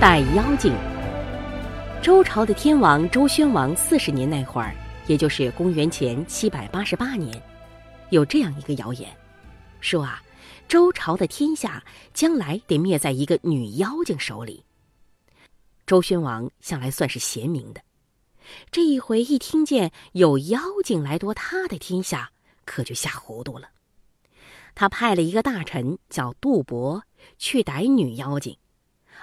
逮妖精。周朝的天王周宣王四十年那会儿，也就是公元前七百八十八年，有这样一个谣言，说啊，周朝的天下将来得灭在一个女妖精手里。周宣王向来算是贤明的，这一回一听见有妖精来夺他的天下，可就吓糊涂了。他派了一个大臣叫杜伯去逮女妖精。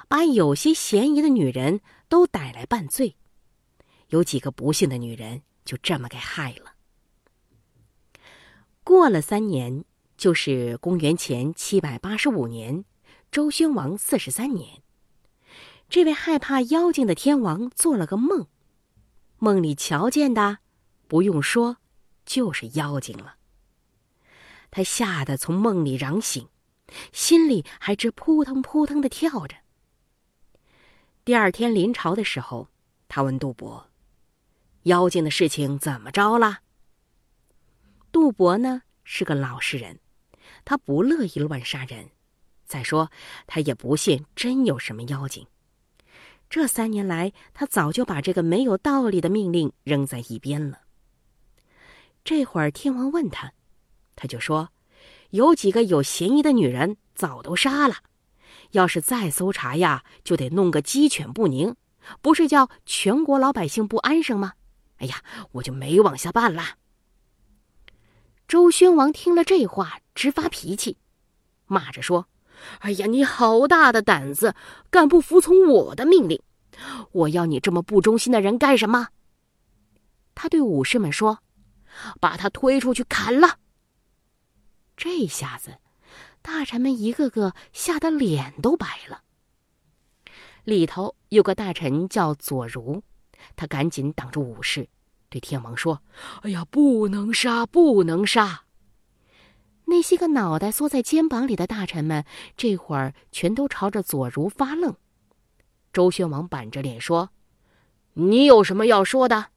把有些嫌疑的女人都逮来办罪，有几个不幸的女人就这么给害了。过了三年，就是公元前七百八十五年，周宣王四十三年，这位害怕妖精的天王做了个梦，梦里瞧见的，不用说，就是妖精了。他吓得从梦里嚷醒，心里还直扑腾扑腾的跳着。第二天临朝的时候，他问杜伯：“妖精的事情怎么着了？”杜伯呢是个老实人，他不乐意乱杀人。再说，他也不信真有什么妖精。这三年来，他早就把这个没有道理的命令扔在一边了。这会儿天王问他，他就说：“有几个有嫌疑的女人，早都杀了。”要是再搜查呀，就得弄个鸡犬不宁，不是叫全国老百姓不安生吗？哎呀，我就没往下办了。周宣王听了这话，直发脾气，骂着说：“哎呀，你好大的胆子，敢不服从我的命令？我要你这么不忠心的人干什么？”他对武士们说：“把他推出去砍了。”这下子。大臣们一个个吓得脸都白了。里头有个大臣叫左如，他赶紧挡住武士，对天王说：“哎呀，不能杀，不能杀！”那些个脑袋缩在肩膀里的大臣们，这会儿全都朝着左如发愣。周宣王板着脸说：“你有什么要说的？”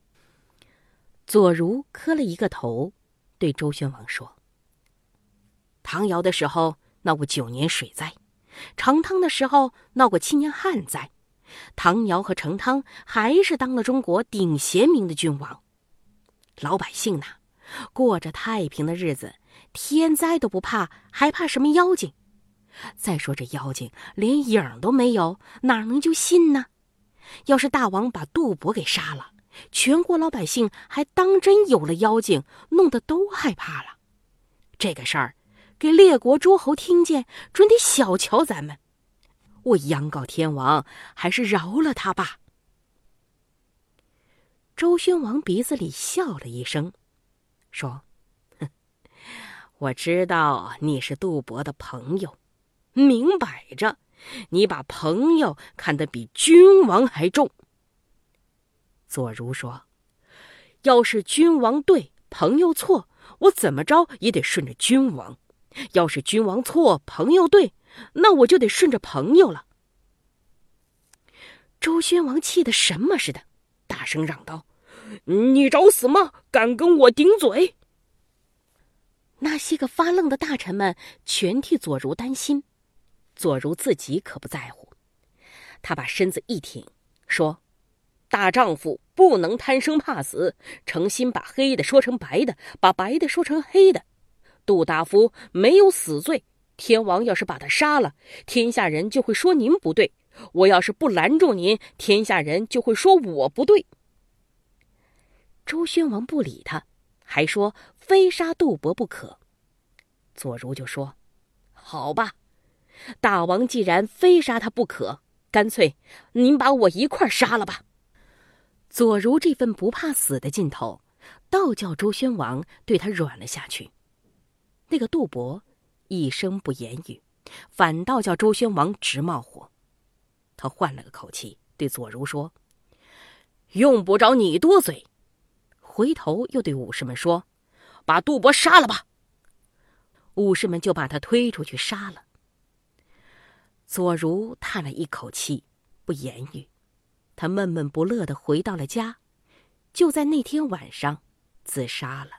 左如磕了一个头，对周宣王说。唐尧的时候闹过九年水灾，成汤的时候闹过七年旱灾，唐尧和成汤还是当了中国顶贤明的君王。老百姓呐，过着太平的日子，天灾都不怕，还怕什么妖精？再说这妖精连影都没有，哪能就信呢？要是大王把杜伯给杀了，全国老百姓还当真有了妖精，弄得都害怕了。这个事儿。给列国诸侯听见，准得小瞧咱们。我央告天王，还是饶了他吧。周宣王鼻子里笑了一声，说：“哼，我知道你是杜伯的朋友，明摆着，你把朋友看得比君王还重。”左如说：“要是君王对，朋友错，我怎么着也得顺着君王。”要是君王错，朋友对，那我就得顺着朋友了。周宣王气得什么似的，大声嚷道：“你找死吗？敢跟我顶嘴！”那些个发愣的大臣们全替左如担心，左如自己可不在乎。他把身子一挺，说：“大丈夫不能贪生怕死，诚心把黑的说成白的，把白的说成黑的。”杜大夫没有死罪，天王要是把他杀了，天下人就会说您不对；我要是不拦住您，天下人就会说我不对。周宣王不理他，还说非杀杜伯不可。左如就说：“好吧，大王既然非杀他不可，干脆您把我一块杀了吧。”左如这份不怕死的劲头，倒叫周宣王对他软了下去。那个杜伯一声不言语，反倒叫周宣王直冒火。他换了个口气对左如说：“用不着你多嘴。”回头又对武士们说：“把杜伯杀了吧。”武士们就把他推出去杀了。左如叹了一口气，不言语。他闷闷不乐的回到了家，就在那天晚上自杀了。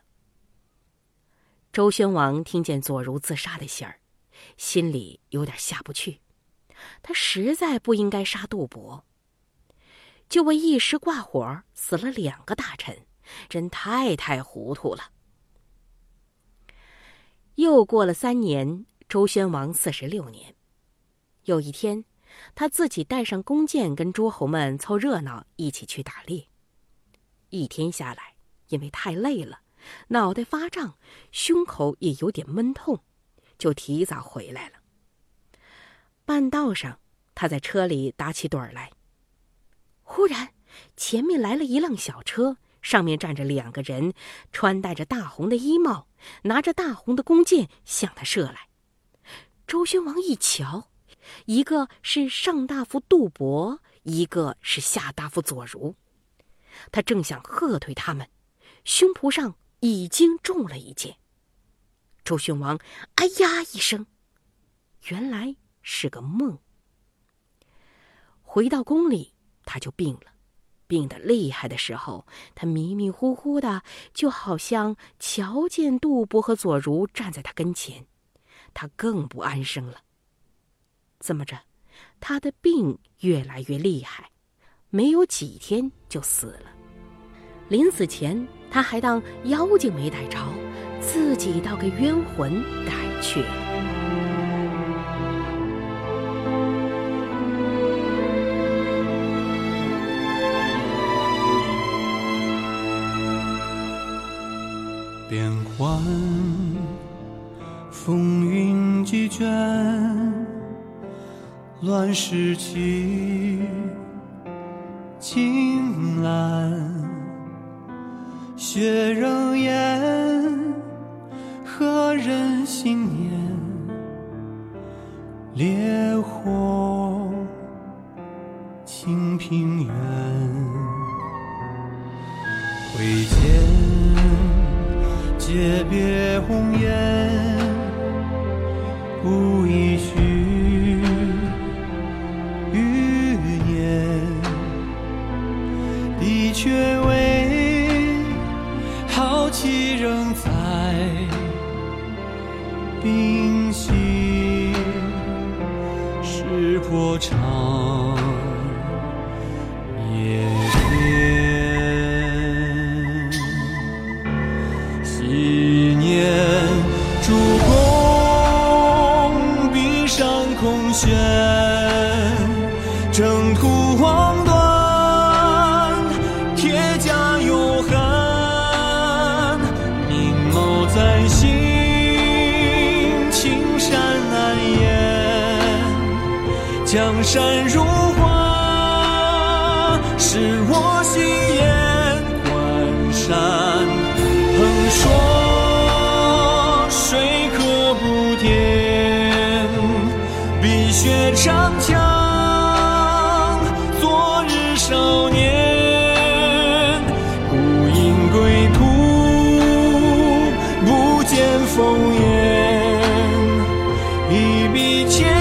周宣王听见左如自杀的信儿，心里有点下不去。他实在不应该杀杜伯，就为一时挂火死了两个大臣，真太太糊涂了。又过了三年，周宣王四十六年，有一天，他自己带上弓箭，跟诸侯们凑热闹，一起去打猎。一天下来，因为太累了，脑袋发胀，胸口也有点闷痛，就提早回来了。半道上，他在车里打起盹儿来。忽然，前面来了一辆小车，上面站着两个人，穿戴着大红的衣帽，拿着大红的弓箭向他射来。周宣王一瞧，一个是上大夫杜伯，一个是下大夫左如。他正想喝退他们，胸脯上已经中了一箭。周宣王“哎呀”一声，原来。是个梦。回到宫里，他就病了，病得厉害的时候，他迷迷糊糊的，就好像瞧见杜伯和左如站在他跟前，他更不安生了。这么着，他的病越来越厉害，没有几天就死了。临死前，他还当妖精没逮着，自己倒给冤魂逮去了。变幻，风云几卷，乱世起，血仍烟，何人心念？烈火，清平原，挥剑。诀别红颜，无一绪，余年，的确为仍在冰心，石破长。山如画，是我心眼关山。横说水可不填，碧血长枪，昨日少年，孤影归途，不见烽烟，一笔千。